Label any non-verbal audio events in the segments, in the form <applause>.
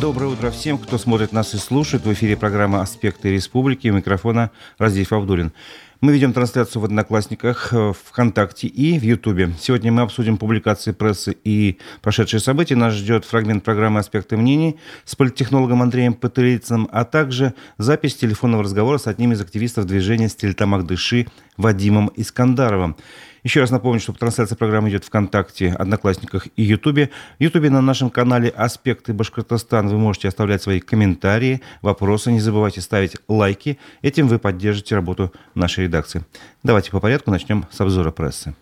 Доброе утро всем, кто смотрит нас и слушает. В эфире программа «Аспекты республики». У микрофона Разиф Абдулин. Мы ведем трансляцию в Одноклассниках, э, ВКонтакте и в Ютубе. Сегодня мы обсудим публикации прессы и прошедшие события. Нас ждет фрагмент программы «Аспекты мнений» с политтехнологом Андреем Патерицыным, а также запись телефонного разговора с одним из активистов движения «Стильтамак Дыши» Вадимом Искандаровым. Еще раз напомню, что трансляция программы идет ВКонтакте, Одноклассниках и Ютубе. В Ютубе на нашем канале «Аспекты Башкортостан» вы можете оставлять свои комментарии, вопросы. Не забывайте ставить лайки. Этим вы поддержите работу нашей редакции. Давайте по порядку начнем с обзора прессы.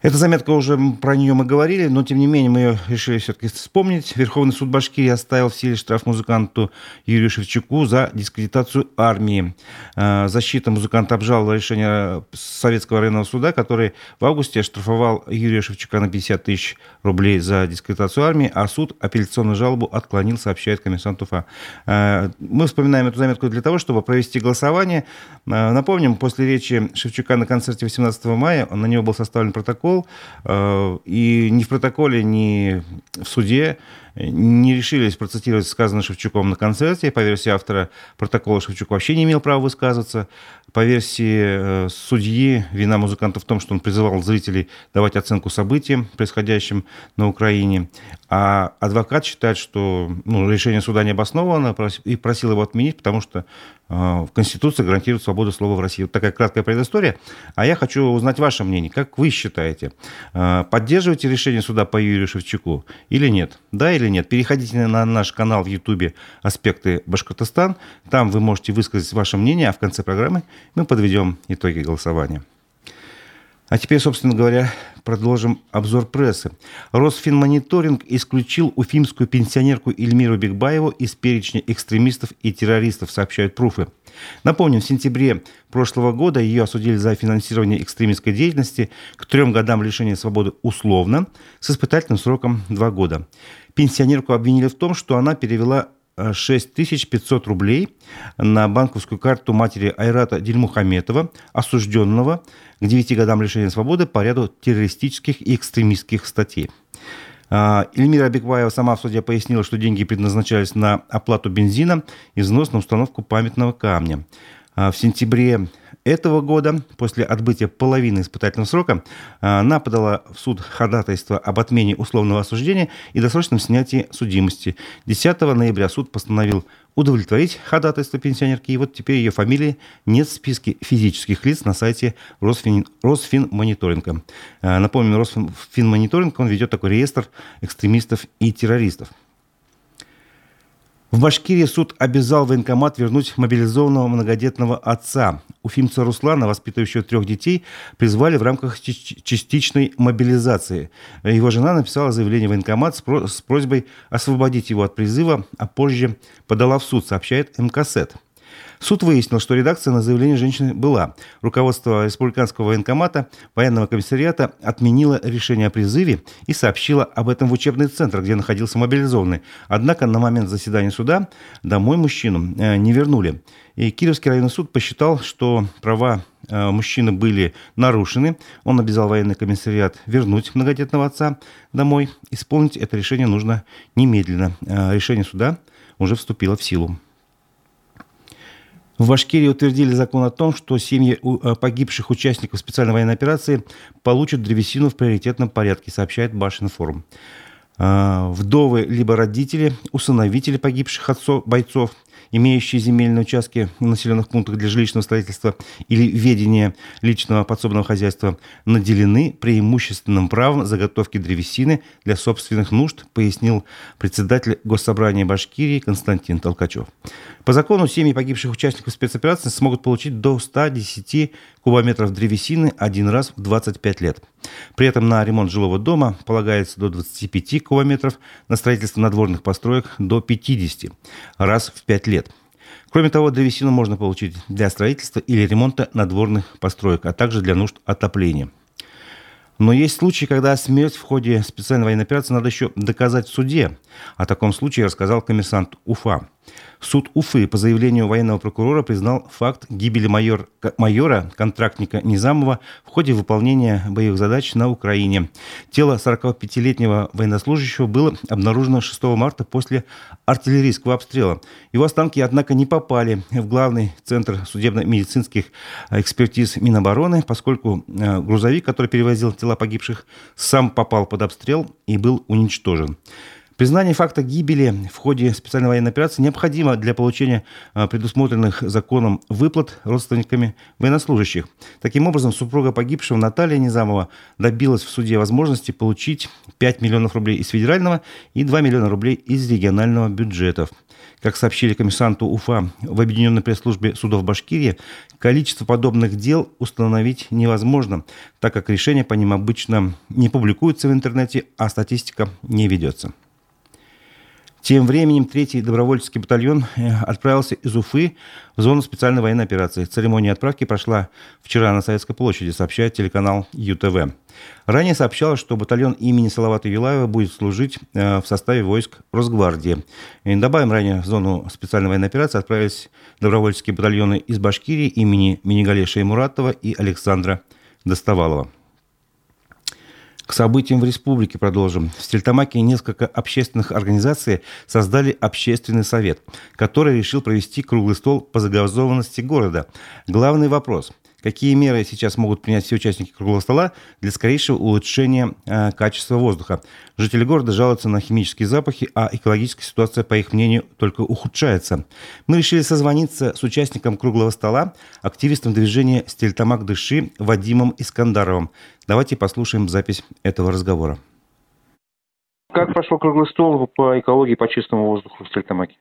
Эта заметка уже про нее мы говорили, но тем не менее мы ее решили все-таки вспомнить. Верховный суд Башкирии оставил в силе штраф музыканту Юрию Шевчуку за дискредитацию армии. А, защита музыканта обжаловала решение Советского районного суда, который в августе оштрафовал Юрия Шевчука на 50 тысяч рублей за дискредитацию армии, а суд апелляционную жалобу отклонил, сообщает комиссант УФА. А, мы вспоминаем эту заметку для того, чтобы провести голосование. Напомним, после речи Шевчука на концерте 18 мая на него был составлен протокол э, и ни в протоколе, ни в суде не решились процитировать сказанное Шевчуком на концерте. По версии автора протокола Шевчук вообще не имел права высказываться. По версии э, судьи, вина музыканта в том, что он призывал зрителей давать оценку событиям, происходящим на Украине. А адвокат считает, что ну, решение суда не обосновано и просил его отменить, потому что э, в Конституции гарантирует свободу слова в России. Вот такая краткая предыстория. А я хочу узнать ваше мнение. Как вы считаете, э, поддерживаете решение суда по Юрию Шевчуку или нет? Да или нет? Переходите на наш канал в Ютубе «Аспекты Башкортостан». Там вы можете высказать ваше мнение, а в конце программы мы подведем итоги голосования. А теперь, собственно говоря, продолжим обзор прессы. Росфинмониторинг исключил уфимскую пенсионерку Эльмиру Бекбаеву из перечня экстремистов и террористов, сообщают пруфы. Напомним, в сентябре прошлого года ее осудили за финансирование экстремистской деятельности к трем годам лишения свободы условно с испытательным сроком два года. Пенсионерку обвинили в том, что она перевела 6500 рублей на банковскую карту матери Айрата Дильмухаметова, осужденного к 9 годам лишения свободы по ряду террористических и экстремистских статей. А, Эльмира Абекбаева сама в суде пояснила, что деньги предназначались на оплату бензина и взнос на установку памятного камня. А, в сентябре этого года, после отбытия половины испытательного срока, она подала в суд ходатайство об отмене условного осуждения и досрочном снятии судимости. 10 ноября суд постановил удовлетворить ходатайство пенсионерки, и вот теперь ее фамилии нет в списке физических лиц на сайте Росфин, Росфинмониторинга. Напомню, Росфинмониторинг, он ведет такой реестр экстремистов и террористов. В Башкирии суд обязал военкомат вернуть мобилизованного многодетного отца. Уфимца Руслана, воспитывающего трех детей, призвали в рамках частичной мобилизации. Его жена написала заявление в военкомат с просьбой освободить его от призыва, а позже подала в суд, сообщает МКСЭД. Суд выяснил, что редакция на заявление женщины была. Руководство Республиканского военкомата, военного комиссариата отменило решение о призыве и сообщило об этом в учебный центр, где находился мобилизованный. Однако на момент заседания суда домой мужчину э, не вернули. И Кировский районный суд посчитал, что права э, мужчины были нарушены. Он обязал военный комиссариат вернуть многодетного отца домой. Исполнить это решение нужно немедленно. Э, решение суда уже вступило в силу. В Башкирии утвердили закон о том, что семьи э, погибших участников специальной военной операции получат древесину в приоритетном порядке, сообщает Башинформ. А, вдовы либо родители, усыновители погибших отцов, бойцов – имеющие земельные участки в населенных пунктах для жилищного строительства или ведения личного подсобного хозяйства, наделены преимущественным правом заготовки древесины для собственных нужд, пояснил председатель Госсобрания Башкирии Константин Толкачев. По закону семьи погибших участников спецоперации смогут получить до 110 кубометров древесины один раз в 25 лет. При этом на ремонт жилого дома полагается до 25 кубометров, на строительство надворных построек до 50 раз в 5 лет. Кроме того, древесину можно получить для строительства или ремонта надворных построек, а также для нужд отопления. Но есть случаи, когда смерть в ходе специальной военной операции надо еще доказать в суде. О таком случае рассказал комиссант УФА. Суд Уфы по заявлению военного прокурора признал факт гибели майор, майора, контрактника Низамова в ходе выполнения боевых задач на Украине. Тело 45-летнего военнослужащего было обнаружено 6 марта после артиллерийского обстрела. Его останки, однако, не попали в главный центр судебно-медицинских экспертиз Минобороны, поскольку э, грузовик, который перевозил тела погибших, сам попал под обстрел и был уничтожен. Признание факта гибели в ходе специальной военной операции необходимо для получения а, предусмотренных законом выплат родственниками военнослужащих. Таким образом, супруга погибшего Наталья Низамова добилась в суде возможности получить 5 миллионов рублей из федерального и 2 миллиона рублей из регионального бюджетов. Как сообщили комиссанту УФА в Объединенной пресс-службе судов Башкирии, количество подобных дел установить невозможно, так как решения по ним обычно не публикуются в интернете, а статистика не ведется. Тем временем третий добровольческий батальон э, отправился из Уфы в зону специальной военной операции. Церемония отправки прошла вчера на Советской площади, сообщает телеканал ЮТВ. Ранее сообщалось, что батальон имени Салавата Юлаева будет служить э, в составе войск Росгвардии. И добавим, ранее в зону специальной военной операции отправились добровольческие батальоны из Башкирии имени Минигалеша Муратова и Александра Доставалова. К событиям в республике продолжим. В Стельтамаке несколько общественных организаций создали общественный совет, который решил провести круглый стол по загазованности города. Главный вопрос – Какие меры сейчас могут принять все участники круглого стола для скорейшего улучшения э, качества воздуха? Жители города жалуются на химические запахи, а экологическая ситуация, по их мнению, только ухудшается. Мы решили созвониться с участником круглого стола, активистом движения «Стельтамак Дыши» Вадимом Искандаровым. Давайте послушаем запись этого разговора. Как прошел круглый стол по экологии по чистому воздуху в Стельтамаке?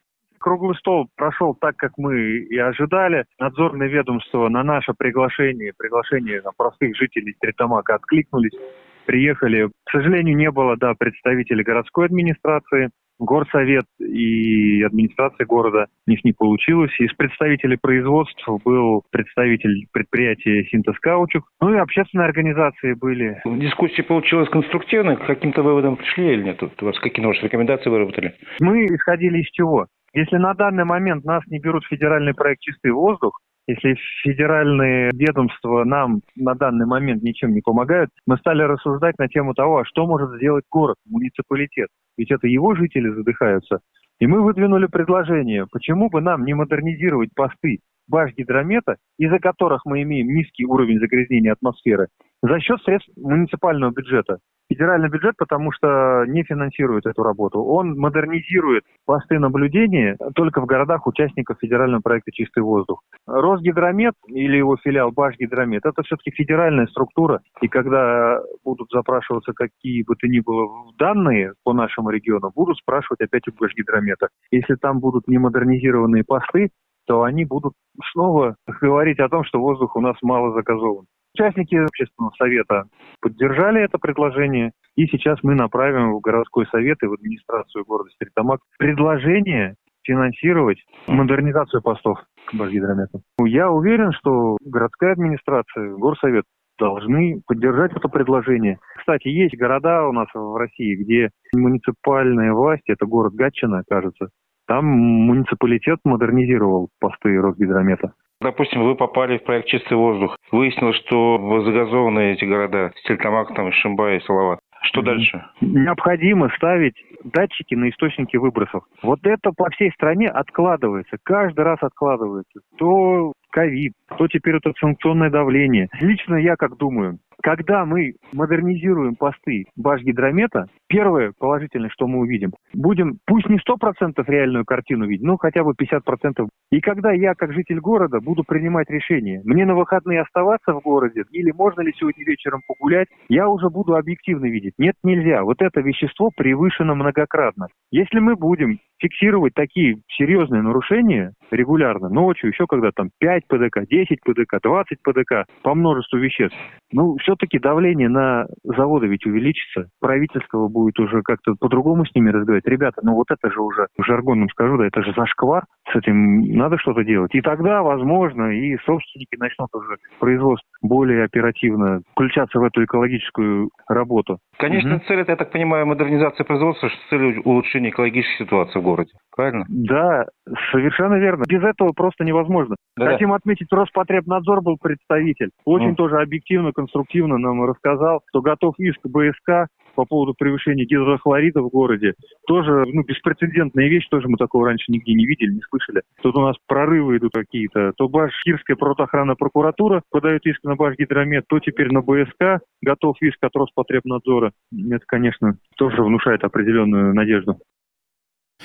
Круглый стол прошел так, как мы и ожидали. Надзорное ведомство на наше приглашение, приглашение там, простых жителей Тритамака откликнулись, приехали. К сожалению, не было да, представителей городской администрации, горсовет и администрация города. У них не получилось. Из представителей производств был представитель предприятия «Синтез Каучук». Ну и общественные организации были. Дискуссия получилась конструктивной. К каким-то выводам пришли или нет? У вас какие новые рекомендации выработали? Мы исходили из чего? Если на данный момент нас не берут в федеральный проект «Чистый воздух», если федеральные ведомства нам на данный момент ничем не помогают, мы стали рассуждать на тему того, а что может сделать город, муниципалитет. Ведь это его жители задыхаются. И мы выдвинули предложение, почему бы нам не модернизировать посты баш гидромета, из-за которых мы имеем низкий уровень загрязнения атмосферы, за счет средств муниципального бюджета. Федеральный бюджет, потому что не финансирует эту работу. Он модернизирует посты наблюдения только в городах участников федерального проекта «Чистый воздух». Росгидромет или его филиал Башгидромет – это все-таки федеральная структура. И когда будут запрашиваться какие бы то ни было данные по нашему региону, будут спрашивать опять у Башгидромета. Если там будут немодернизированные посты, то они будут снова говорить о том, что воздух у нас мало загазован. Участники общественного совета поддержали это предложение, и сейчас мы направим в городской совет и в администрацию города Стритамак предложение финансировать модернизацию постов к Башгидромету. Я уверен, что городская администрация, горсовет должны поддержать это предложение. Кстати, есть города у нас в России, где муниципальная власть, это город Гатчина, кажется, там муниципалитет модернизировал посты Росгидромета. Допустим, вы попали в проект «Чистый воздух». Выяснилось, что загазованы эти города. Стельтамак, там, Шимбай и Салават. Что дальше? Необходимо ставить датчики на источники выбросов. Вот это по всей стране откладывается. Каждый раз откладывается. То ковид, то теперь это санкционное давление. Лично я как думаю, когда мы модернизируем посты башгидромета, первое положительное, что мы увидим, будем, пусть не 100% реальную картину видеть, но хотя бы 50%. И когда я, как житель города, буду принимать решение, мне на выходные оставаться в городе или можно ли сегодня вечером погулять, я уже буду объективно видеть. Нет, нельзя. Вот это вещество превышено многократно. Если мы будем фиксировать такие серьезные нарушения регулярно, ночью, еще когда там 5 ПДК, 10 ПДК, 20 ПДК по множеству веществ, ну, все-таки давление на заводы ведь увеличится. Правительство будет уже как-то по-другому с ними разговаривать. Ребята, ну вот это же уже, жаргонным скажу, да, это же зашквар. С этим надо что-то делать. И тогда, возможно, и собственники начнут уже производство более оперативно включаться в эту экологическую работу. Конечно, угу. цель это, я так понимаю, модернизация производства с целью улучшения экологической ситуации в городе. Правильно? Да, совершенно верно. Без этого просто невозможно. Да. Хотим отметить, Роспотребнадзор был представитель. Очень mm. тоже объективно, конструктивно нам рассказал, что готов иск БСК по поводу превышения гидрохлорида в городе. Тоже ну, беспрецедентная вещь, тоже мы такого раньше нигде не видели, не слышали. Тут у нас прорывы идут какие-то. То Башкирская протоохранная прокуратура подает иск на Башгидромет, то теперь на БСК готов иск от Роспотребнадзора. Это, конечно, тоже внушает определенную надежду.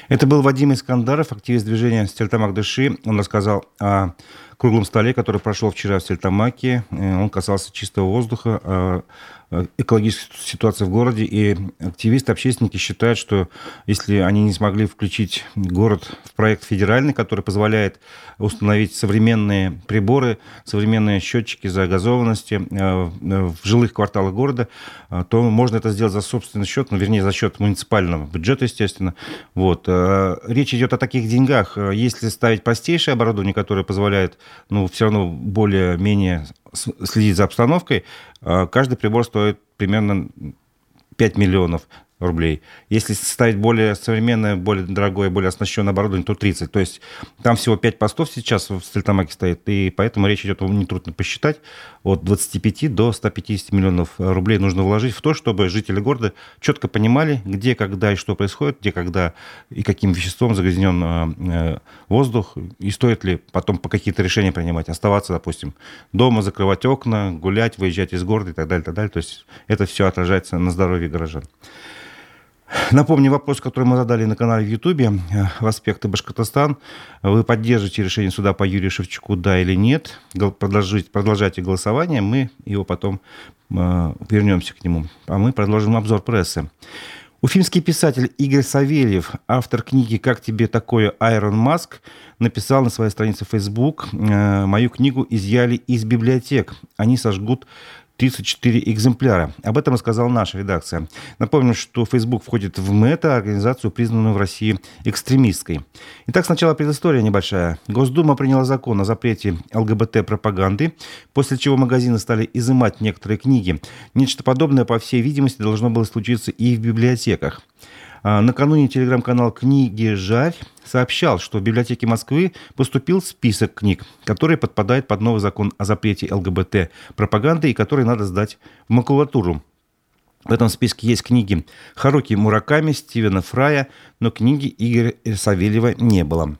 Это был Вадим Искандаров, активист движения «Стертамак души». Он рассказал о круглом столе, который прошел вчера в Стертамаке. Э, он касался чистого воздуха, Э, экологической ситуации в городе, и активисты, общественники считают, что если они не смогли включить город в проект федеральный, который позволяет установить современные приборы, современные счетчики загазованности э, в жилых кварталах города, э, то можно это сделать за собственный счет, ну, вернее, за счет муниципального бюджета, естественно. Вот. Речь идет о таких деньгах. Если ставить простейшее оборудование, которое позволяет, ну, все равно более-менее следить за обстановкой, а, каждый прибор стоит примерно 5 миллионов рублей. Если ставить более современное, более дорогое, более оснащенное оборудование, то 30. То есть там всего 5 постов сейчас в Стельтамаке стоит, и поэтому речь идет, нетрудно посчитать, от 25 до 150 миллионов рублей нужно вложить в то, чтобы жители города четко понимали, где, когда и что происходит, где, когда и каким веществом загрязнен э, воздух, и стоит ли потом по какие-то решения принимать, оставаться, допустим, дома, закрывать окна, гулять, выезжать из города и так далее, так далее. То есть это все отражается на здоровье горожан. Напомню вопрос, который мы задали на канале в Ютубе э, в аспекты Башкортостан. Вы поддержите решение суда по Юрию Шевчуку, да или нет? Продолжите, продолжайте голосование, мы его потом э, вернемся к нему. А мы продолжим обзор прессы. Уфимский писатель Игорь Савельев, автор книги «Как тебе такое, Айрон Маск», написал на своей странице Facebook э, «Мою книгу изъяли из библиотек. Они сожгут 34 экземпляра. Об этом рассказала наша редакция. Напомню, что Facebook входит в МЭТА, организацию, признанную в России экстремистской. Итак, сначала предыстория небольшая. Госдума приняла закон о запрете ЛГБТ-пропаганды, после чего магазины стали изымать некоторые книги. Нечто подобное, по всей видимости, должно было случиться и в библиотеках. А, накануне телеграм-канал «Книги Жарь» сообщал, что в библиотеке Москвы поступил список книг, которые подпадают под новый закон о запрете ЛГБТ пропаганды и которые надо сдать в макулатуру. В этом списке есть книги Харуки Мураками, Стивена Фрая, но книги Игоря Савельева не было.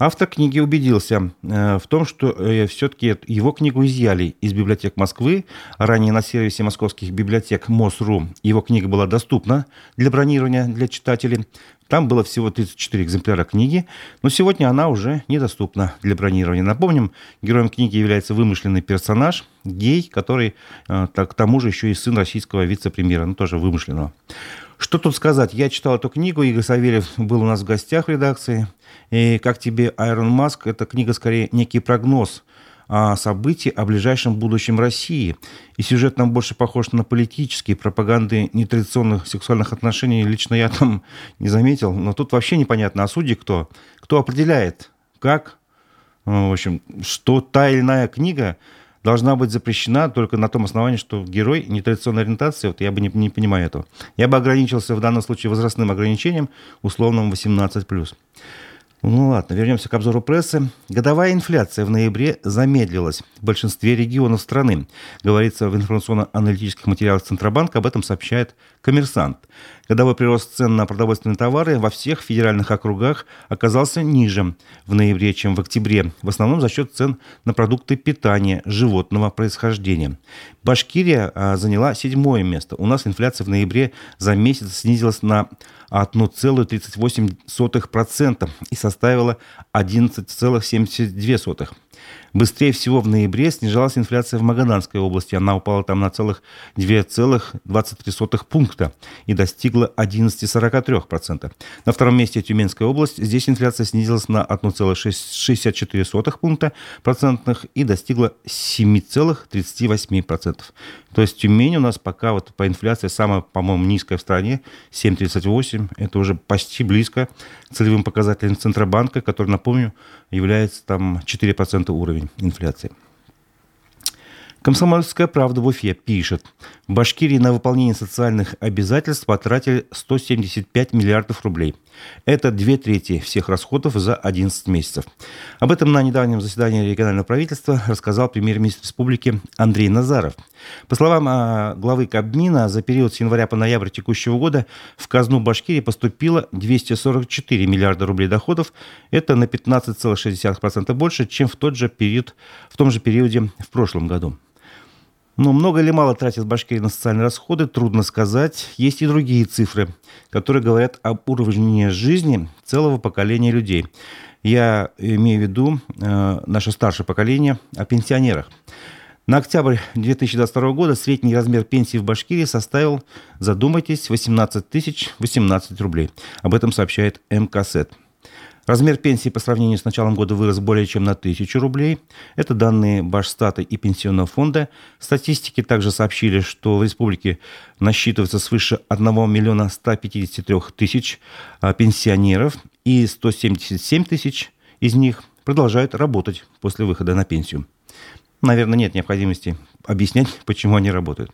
Автор книги убедился э, в том, что э, все-таки его книгу изъяли из библиотек Москвы. Ранее на сервисе московских библиотек МОСРУ его книга была доступна для бронирования для читателей. Там было всего 34 экземпляра книги, но сегодня она уже недоступна для бронирования. Напомним, героем книги является вымышленный персонаж, гей, который э, к тому же еще и сын российского вице-премьера, ну тоже вымышленного. Что тут сказать? Я читал эту книгу, Игорь Савельев был у нас в гостях в редакции. И «Как тебе, Айрон Маск» — это книга скорее некий прогноз о событии о ближайшем будущем России. И сюжет нам больше похож на политические пропаганды нетрадиционных сексуальных отношений. Лично я там <laughs> не заметил. Но тут вообще непонятно, а судьи кто? Кто определяет, как, в общем, что та или иная книга должна быть запрещена только на том основании, что герой нетрадиционной ориентации, вот я бы не, не понимаю этого. Я бы ограничился в данном случае возрастным ограничением, условным 18+. Ну ладно, вернемся к обзору прессы. Годовая инфляция в ноябре замедлилась в большинстве регионов страны. Говорится в информационно-аналитических материалах Центробанка, об этом сообщает коммерсант. Годовой прирост цен на продовольственные товары во всех федеральных округах оказался ниже в ноябре, чем в октябре, в основном за счет цен на продукты питания животного происхождения. Башкирия а, заняла седьмое место. У нас инфляция в ноябре за месяц снизилась на 1,38% и составила 11,72%. Быстрее всего в ноябре снижалась инфляция в Магаданской области. Она упала там на целых 2,23 пункта и достигла 11,43%. На втором месте Тюменская область. Здесь инфляция снизилась на 1,64 пункта процентных и достигла 7,38%. То есть Тюмень у нас пока вот по инфляции самая, по-моему, низкая в стране, 7,38. Это уже почти близко к целевым показателям Центробанка, который, напомню, является там 4% уровень инфляции. Комсомольская правда в Уфе пишет. В Башкирии на выполнение социальных обязательств потратили 175 миллиардов рублей. Это две трети всех расходов за 11 месяцев. Об этом на недавнем заседании регионального правительства рассказал премьер-министр республики Андрей Назаров. По словам а, главы Кабмина, за период с января по ноябрь текущего года в казну Башкирии поступило 244 миллиарда рублей доходов. Это на 15,6% больше, чем в тот же период, в том же периоде в прошлом году. Но много или мало тратит Башкирия на социальные расходы, трудно сказать. Есть и другие цифры, которые говорят об уровне жизни целого поколения людей. Я имею в виду э, наше старшее поколение, о пенсионерах. На октябрь 2022 года средний размер пенсии в Башкирии составил, задумайтесь, 18 тысяч 18 рублей. Об этом сообщает МКСЭТ. Размер пенсии по сравнению с началом года вырос более чем на 1000 рублей. Это данные Башстата и Пенсионного фонда. Статистики также сообщили, что в республике насчитывается свыше 1 миллиона 153 тысяч а, пенсионеров, и 177 тысяч из них продолжают работать после выхода на пенсию. Наверное, нет необходимости объяснять, почему они работают.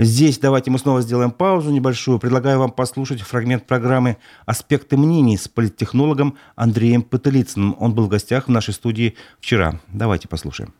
Здесь давайте мы снова сделаем паузу небольшую. Предлагаю вам послушать фрагмент программы «Аспекты мнений» с политтехнологом Андреем Пытылицыным. Он был в гостях в нашей студии вчера. Давайте послушаем.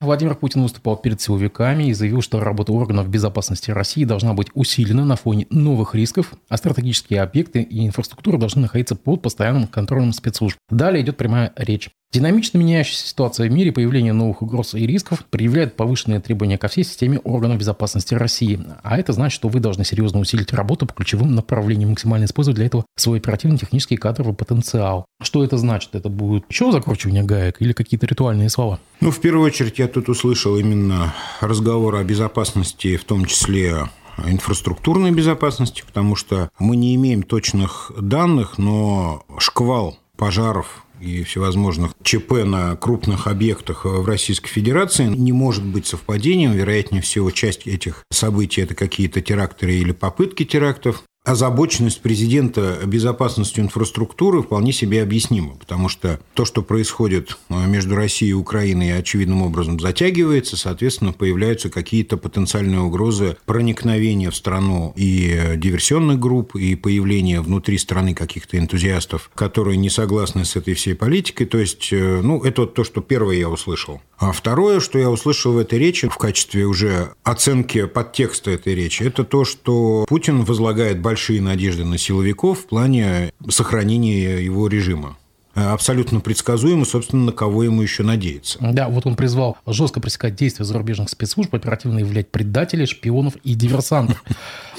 Владимир Путин выступал перед силовиками и заявил, что работа органов безопасности России должна быть усилена на фоне новых рисков, а стратегические объекты и инфраструктура должны находиться под постоянным контролем спецслужб. Далее идет прямая речь. Динамично меняющаяся ситуация в мире, появление новых угроз и рисков предъявляет повышенные требования ко всей системе органов безопасности России. А это значит, что вы должны серьезно усилить работу по ключевым направлениям, максимально используя для этого свой оперативный, технический и кадровый потенциал. Что это значит? Это будет еще закручивание гаек или какие-то ритуальные слова? Ну, в первую очередь, я тут услышал именно разговор о безопасности, в том числе инфраструктурной безопасности, потому что мы не имеем точных данных, но шквал пожаров и всевозможных ЧП на крупных объектах в Российской Федерации не может быть совпадением. Вероятнее всего, часть этих событий – это какие-то теракты или попытки терактов озабоченность президента безопасностью инфраструктуры вполне себе объяснима, потому что то, что происходит э, между Россией и Украиной, очевидным образом затягивается, соответственно, появляются какие-то потенциальные угрозы проникновения в страну и диверсионных групп, и появления внутри страны каких-то энтузиастов, которые не согласны с этой всей политикой. То есть, э, ну, это вот то, что первое я услышал. А второе, что я услышал в этой речи в качестве уже оценки подтекста этой речи, это то, что Путин возлагает большие надежды на силовиков в плане сохранения его режима абсолютно предсказуемо, собственно, на кого ему еще надеяться. Да, вот он призвал жестко пресекать действия зарубежных спецслужб, оперативно являть предателей, шпионов и диверсантов.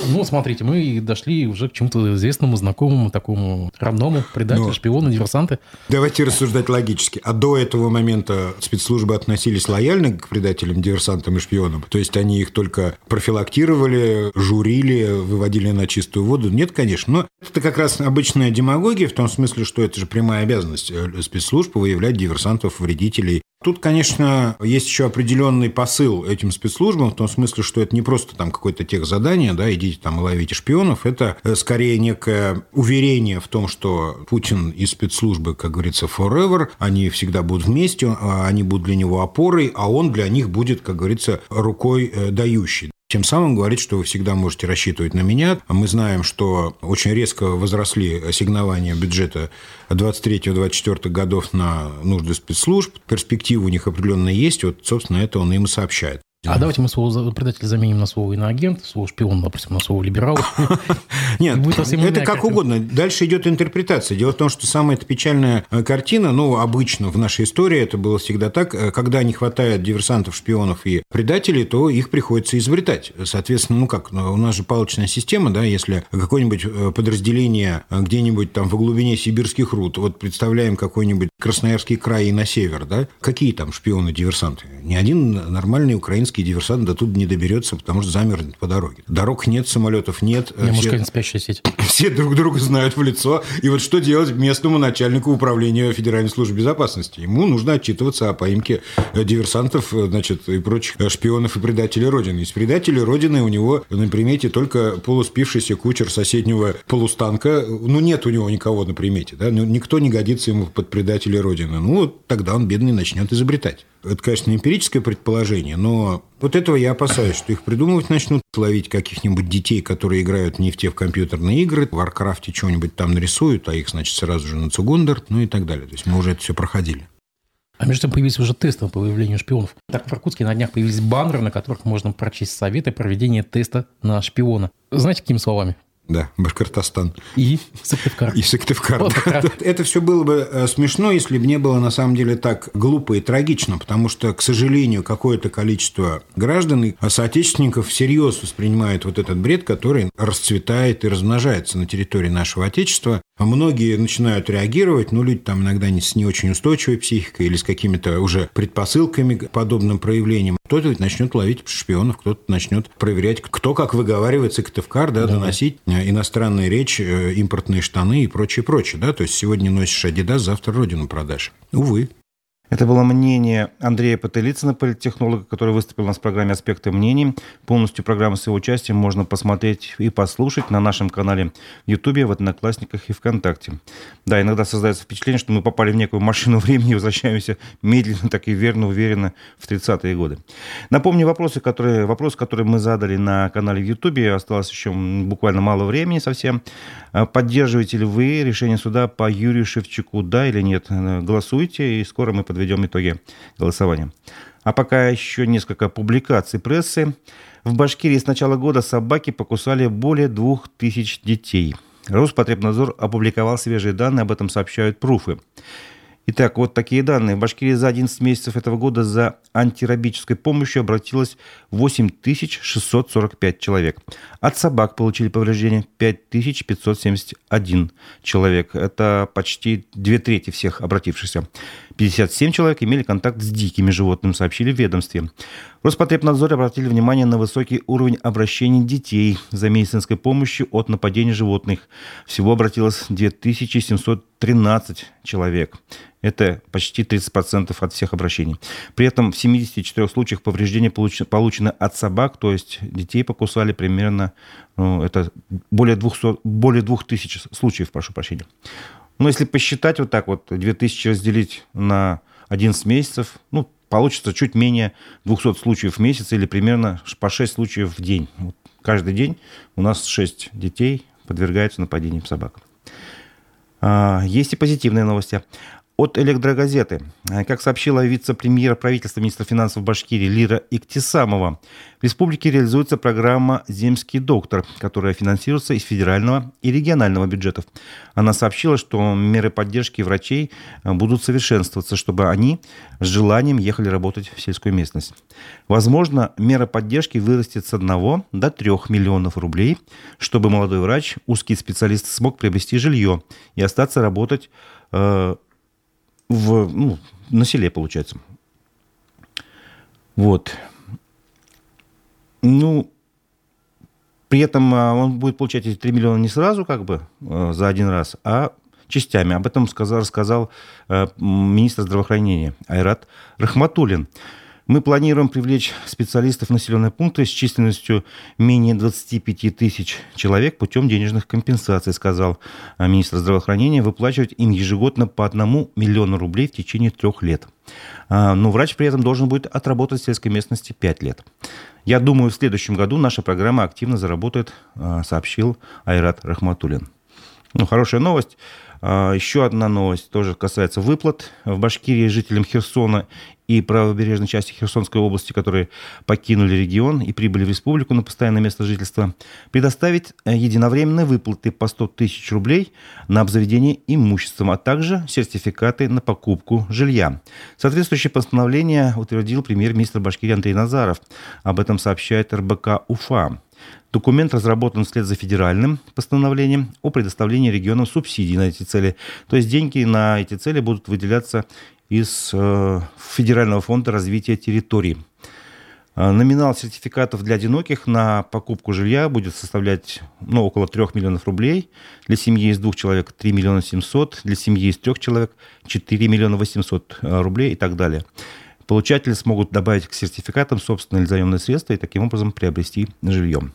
Ну, смотрите, мы дошли уже к чему-то известному, знакомому, такому родному, предатели, Но... шпионы, диверсанты. Давайте рассуждать логически. А до этого момента спецслужбы относились лояльно к предателям, диверсантам и шпионам? То есть они их только профилактировали, журили, выводили на чистую воду? Нет, конечно. Но это как раз обычная демагогия в том смысле, что это же прямая обязанность обязанность э, спецслужб выявлять диверсантов, вредителей. Тут, конечно, есть еще определенный посыл этим спецслужбам, в том смысле, что это не просто там какое-то тех задание, да, идите там и ловите шпионов, это э, скорее некое уверение в том, что Путин и спецслужбы, как говорится, forever, они всегда будут вместе, а они будут для него опорой, а он для них будет, как говорится, рукой э, дающий. Тем самым говорит, что вы всегда можете рассчитывать на меня. Мы знаем, что очень резко возросли ассигнования бюджета 23-24 годов на нужды спецслужб. Перспективы у них определенно есть. Вот, собственно, это он им и сообщает. А давайте мы слово предатель заменим на слово иноагент, слово шпион, допустим, на слово либерал. <laughs> Нет, это как угодно. Дальше идет интерпретация. Дело в том, что самая печальная э, картина, ну, обычно в нашей истории это было всегда так, э, когда не хватает диверсантов, шпионов и предателей, то их приходится изобретать. Соответственно, ну как, у нас же палочная система, да, если какое-нибудь э, подразделение где-нибудь там в глубине сибирских руд, вот представляем какой-нибудь Красноярский край и на север, да, какие там шпионы-диверсанты? Ни один нормальный украинский украинский диверсант до туда не доберется, потому что замерзнет по дороге. Дорог нет, самолетов нет. Не, все, может, спящая сеть. <laughs> Все друг друга знают в лицо. И вот что делать местному начальнику управления Федеральной службы безопасности? Ему нужно отчитываться о поимке э, диверсантов э, значит, и прочих э, шпионов и предателей Родины. Из предателей Родины у него на примете только полуспившийся кучер соседнего полустанка. Ну, нет у него никого на примете. Да? Ну, никто не годится ему под предателей Родины. Ну, тогда он, бедный, начнет изобретать. Это, конечно, не эмпирическое предположение, но вот этого я опасаюсь, что их придумывать начнут, ловить каких-нибудь детей, которые играют не в те в компьютерные игры, в Варкрафте чего-нибудь там нарисуют, а их, значит, сразу же на Цугундер, ну и так далее. То есть мы уже это все проходили. А между тем появились уже тесты по выявлению шпионов. Так, в Иркутске на днях появились баннеры, на которых можно прочесть советы проведения теста на шпиона. Знаете, какими словами? Да, Башкортостан. И Сыктывкар. И Сыктывкар. Да. Это все было бы э, смешно, если бы не было на самом деле так глупо и трагично, потому что, к сожалению, какое-то количество граждан и соотечественников всерьез воспринимают вот этот бред, который расцветает и размножается на территории нашего Отечества. Многие начинают реагировать, но люди там иногда не с не очень устойчивой психикой или с какими-то уже предпосылками к подобным проявлениям. Кто-то ведь начнет ловить шпионов, кто-то начнет проверять, кто как выговаривается Сыктывкар, да, да, доносить Э, иностранная речь, э, импортные штаны и прочее, прочее. Да? То есть сегодня носишь Адидас, завтра родину продашь. Увы. Это было мнение Андрея Потылицына, политтехнолога, который выступил у нас в программе «Аспекты мнений». Полностью программу с его участием можно посмотреть и послушать на нашем канале в Ютубе, в Одноклассниках и ВКонтакте. Да, иногда создается впечатление, что мы попали в некую машину <laughs> времени и возвращаемся медленно, так и верно, уверенно в 30-е годы. Напомню вопросы, которые, вопрос, который мы задали на канале в Ютубе. Осталось еще буквально мало времени совсем. А поддерживаете ли вы решение суда по Юрию Шевчуку, да или нет? Голосуйте, и скоро мы подведем итоги голосования. А пока еще несколько публикаций прессы. В Башкирии с начала года собаки покусали более двух тысяч детей. Роспотребнадзор опубликовал свежие данные, об этом сообщают пруфы. Итак, вот такие данные. В Башкирии за 11 месяцев этого года за антирабической помощью обратилось 8645 человек. От собак получили повреждения 5571 человек. Это почти две трети всех обратившихся. 57 человек имели контакт с дикими животными, сообщили в ведомстве. Роспотребнадзор обратили внимание на высокий уровень обращений детей за медицинской помощью от нападений животных. Всего обратилось 2713 человек. Это почти 30% от всех обращений. При этом в 74 случаях повреждения получены от собак, то есть детей покусали примерно, ну, это более 200, более 2000 случаев, прошу прощения. Но если посчитать вот так вот, 2000 разделить на 11 месяцев, ну, получится чуть менее 200 случаев в месяц или примерно по 6 случаев в день. Вот каждый день у нас 6 детей подвергаются нападениям собак. А, есть и позитивные новости. От электрогазеты. Как сообщила вице-премьер правительства министра финансов Башкирии Лира Иктисамова, в республике реализуется программа «Земский доктор», которая финансируется из федерального и регионального бюджетов. Она сообщила, что меры поддержки врачей будут совершенствоваться, чтобы они с желанием ехали работать в сельскую местность. Возможно, мера поддержки вырастет с 1 до 3 миллионов рублей, чтобы молодой врач, узкий специалист смог приобрести жилье и остаться работать э, в, ну, на селе, получается. Вот. Ну, при этом а, он будет получать эти 3 миллиона не сразу, как бы, а, за один раз, а частями. Об этом сказал, рассказал а, министр здравоохранения Айрат Рахматулин. Мы планируем привлечь специалистов населенные пункты с численностью менее 25 тысяч человек путем денежных компенсаций, сказал а, министр здравоохранения, выплачивать им ежегодно по одному миллиону рублей в течение трех лет. А, но врач при этом должен будет отработать в сельской местности 5 лет. Я думаю, в следующем году наша программа активно заработает, а, сообщил Айрат Рахматулин. Ну, хорошая новость. А, еще одна новость тоже касается выплат. В Башкирии жителям Херсона и правобережной части Херсонской области, которые покинули регион и прибыли в республику на постоянное место жительства, предоставить э, единовременные выплаты по 100 тысяч рублей на обзаведение имуществом, а также сертификаты на покупку жилья. Соответствующее постановление утвердил премьер-министр Башкирии Андрей Назаров. Об этом сообщает РБК УФА. Документ разработан вслед за федеральным постановлением о предоставлении регионам субсидий на эти цели. То есть деньги на эти цели будут выделяться из э, Федерального фонда развития территорий. Э, номинал сертификатов для одиноких на покупку жилья будет составлять ну, около 3 миллионов рублей. Для семьи из двух человек 3 миллиона 700, для семьи из трех человек 4 миллиона 800 э, рублей и так далее. Получатели смогут добавить к сертификатам собственные заемные средства и таким образом приобрести жилье.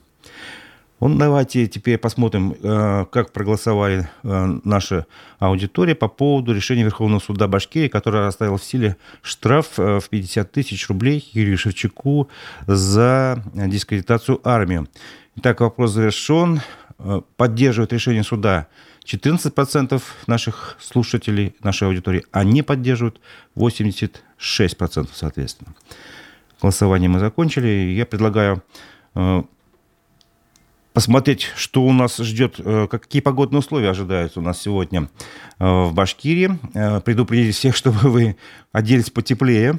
Ну, давайте теперь посмотрим, э, как проголосовали э, наша аудитория по поводу решения Верховного суда Башкирии, который оставил в силе штраф э, в 50 тысяч рублей Юрию Шевчуку за дискредитацию армии. Итак, вопрос завершен. Поддерживает решение суда 14% наших слушателей, нашей аудитории, а не поддерживают 86%, соответственно. Голосование мы закончили. Я предлагаю посмотреть, что у нас ждет, э, какие погодные условия ожидаются у нас сегодня э, в Башкирии. Э, предупредить всех, <laughs> чтобы вы оделись потеплее.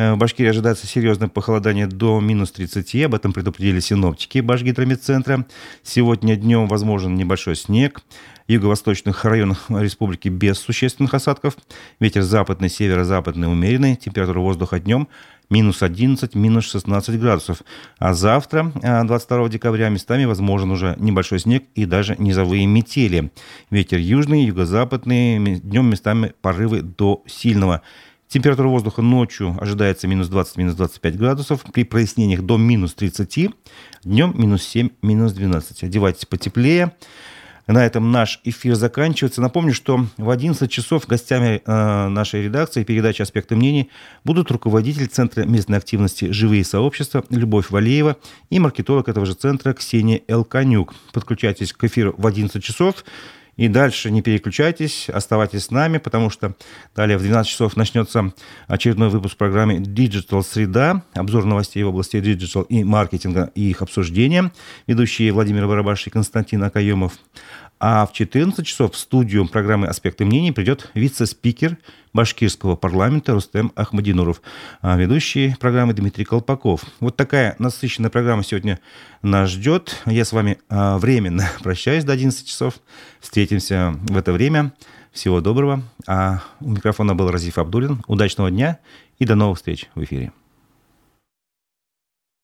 В Башкирии ожидается серьезное похолодание до минус 30. Об этом предупредили синоптики Башгидромедцентра. Сегодня днем возможен небольшой снег. В юго-восточных районах республики без существенных осадков. Ветер западный, северо-западный умеренный. Температура воздуха днем минус 11, минус 16 градусов. А завтра, 22 э, декабря, местами возможен уже небольшой снег и даже низовые метели. Ветер южный, юго-западный, днем местами порывы до сильного. Температура воздуха ночью ожидается минус 20, минус 25 градусов. При прояснениях до минус 30. Днем минус 7, минус 12. Одевайтесь потеплее. На этом наш эфир заканчивается. Напомню, что в 11 часов гостями э, нашей редакции передачи «Аспекты мнений» будут руководитель Центра местной активности «Живые сообщества» Любовь Валеева и маркетолог этого же центра Ксения Элканюк. Подключайтесь к эфиру в 11 часов. И дальше не переключайтесь, оставайтесь с нами, потому что далее в 12 часов начнется очередной выпуск программы Digital Среда, обзор новостей в области Digital и маркетинга и их обсуждения. Ведущие Владимир Барабаш и Константин Акаемов. А в 14 часов в студию программы «Аспекты мнений» придет вице-спикер башкирского парламента Рустем Ахмадинуров, а ведущий программы Дмитрий Колпаков. Вот такая насыщенная программа сегодня нас ждет. Я с вами а, временно <laughs> прощаюсь до 11 часов. Встретимся в это время. Всего доброго. А у микрофона был Разиф Абдулин. Удачного дня и до новых встреч в эфире.